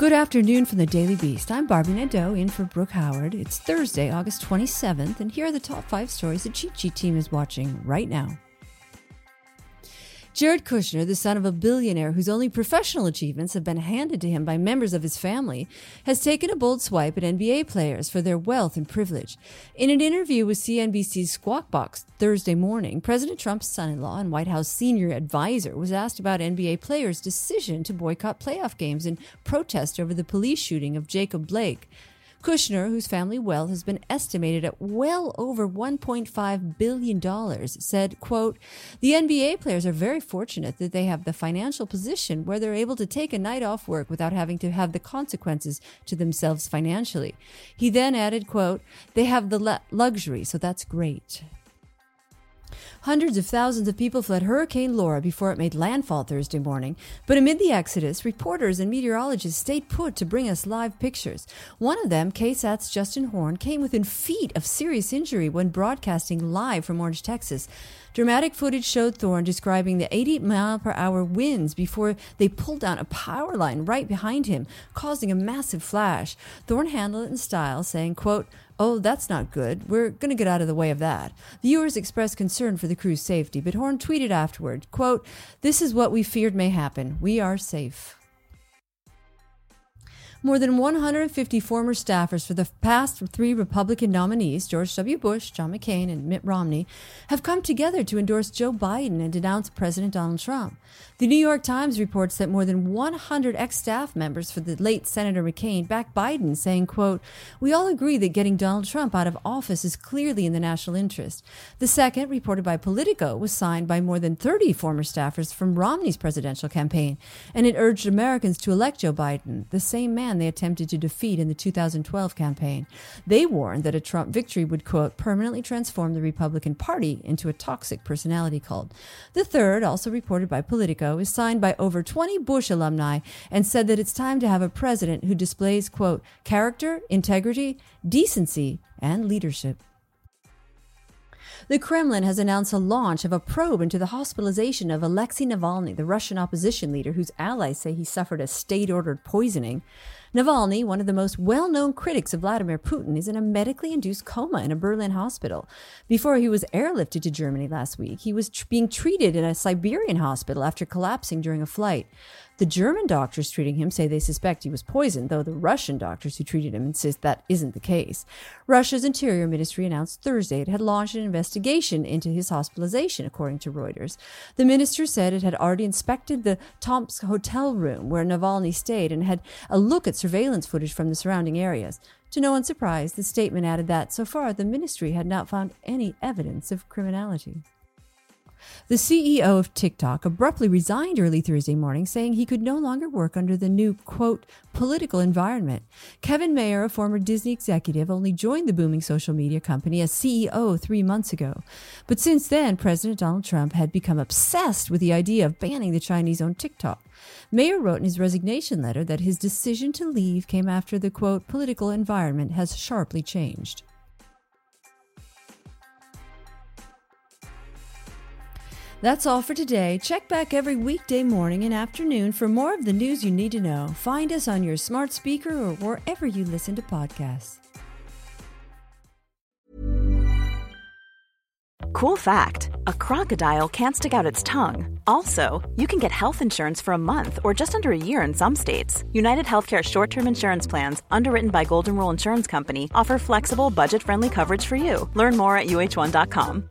Good afternoon from the Daily Beast. I'm Barbie Nadeau in for Brooke Howard. It's Thursday, August 27th, and here are the top five stories the Cheat Sheet team is watching right now. Jared Kushner, the son of a billionaire whose only professional achievements have been handed to him by members of his family, has taken a bold swipe at NBA players for their wealth and privilege. In an interview with CNBC's Squawk Box Thursday morning, President Trump's son in law and White House senior advisor was asked about NBA players' decision to boycott playoff games in protest over the police shooting of Jacob Blake. Kushner, whose family wealth has been estimated at well over $1.5 billion, said, quote, The NBA players are very fortunate that they have the financial position where they're able to take a night off work without having to have the consequences to themselves financially. He then added, quote, They have the luxury, so that's great. Hundreds of thousands of people fled Hurricane Laura before it made landfall Thursday morning. But amid the exodus, reporters and meteorologists stayed put to bring us live pictures. One of them, KSAT's Justin Horn, came within feet of serious injury when broadcasting live from Orange, Texas. Dramatic footage showed Thorne describing the 80 mile per hour winds before they pulled down a power line right behind him, causing a massive flash. Thorne handled it in style, saying, quote, Oh, that's not good. We're going to get out of the way of that. Viewers expressed concern for the crew's safety, but Horn tweeted afterward, quote, This is what we feared may happen. We are safe. More than 150 former staffers for the past three Republican nominees, George W. Bush, John McCain, and Mitt Romney, have come together to endorse Joe Biden and denounce President Donald Trump. The New York Times reports that more than 100 ex-staff members for the late Senator McCain backed Biden, saying, quote, We all agree that getting Donald Trump out of office is clearly in the national interest. The second, reported by Politico, was signed by more than 30 former staffers from Romney's presidential campaign, and it urged Americans to elect Joe Biden, the same man they attempted to defeat in the 2012 campaign. They warned that a Trump victory would, quote, permanently transform the Republican Party into a toxic personality cult. The third, also reported by Politico, is signed by over 20 Bush alumni and said that it's time to have a president who displays, quote, character, integrity, decency, and leadership. The Kremlin has announced a launch of a probe into the hospitalization of Alexei Navalny, the Russian opposition leader whose allies say he suffered a state ordered poisoning. Navalny, one of the most well known critics of Vladimir Putin, is in a medically induced coma in a Berlin hospital. Before he was airlifted to Germany last week, he was tr- being treated in a Siberian hospital after collapsing during a flight. The German doctors treating him say they suspect he was poisoned, though the Russian doctors who treated him insist that isn't the case. Russia's Interior Ministry announced Thursday it had launched an investigation into his hospitalization, according to Reuters. The minister said it had already inspected the Tomsk hotel room where Navalny stayed and had a look at surveillance footage from the surrounding areas. To no one's surprise, the statement added that so far the ministry had not found any evidence of criminality. The CEO of TikTok abruptly resigned early Thursday morning, saying he could no longer work under the new, quote, political environment. Kevin Mayer, a former Disney executive, only joined the booming social media company as CEO three months ago. But since then, President Donald Trump had become obsessed with the idea of banning the Chinese owned TikTok. Mayer wrote in his resignation letter that his decision to leave came after the, quote, political environment has sharply changed. That's all for today. Check back every weekday morning and afternoon for more of the news you need to know. Find us on your smart speaker or wherever you listen to podcasts. Cool fact a crocodile can't stick out its tongue. Also, you can get health insurance for a month or just under a year in some states. United Healthcare short term insurance plans, underwritten by Golden Rule Insurance Company, offer flexible, budget friendly coverage for you. Learn more at uh1.com.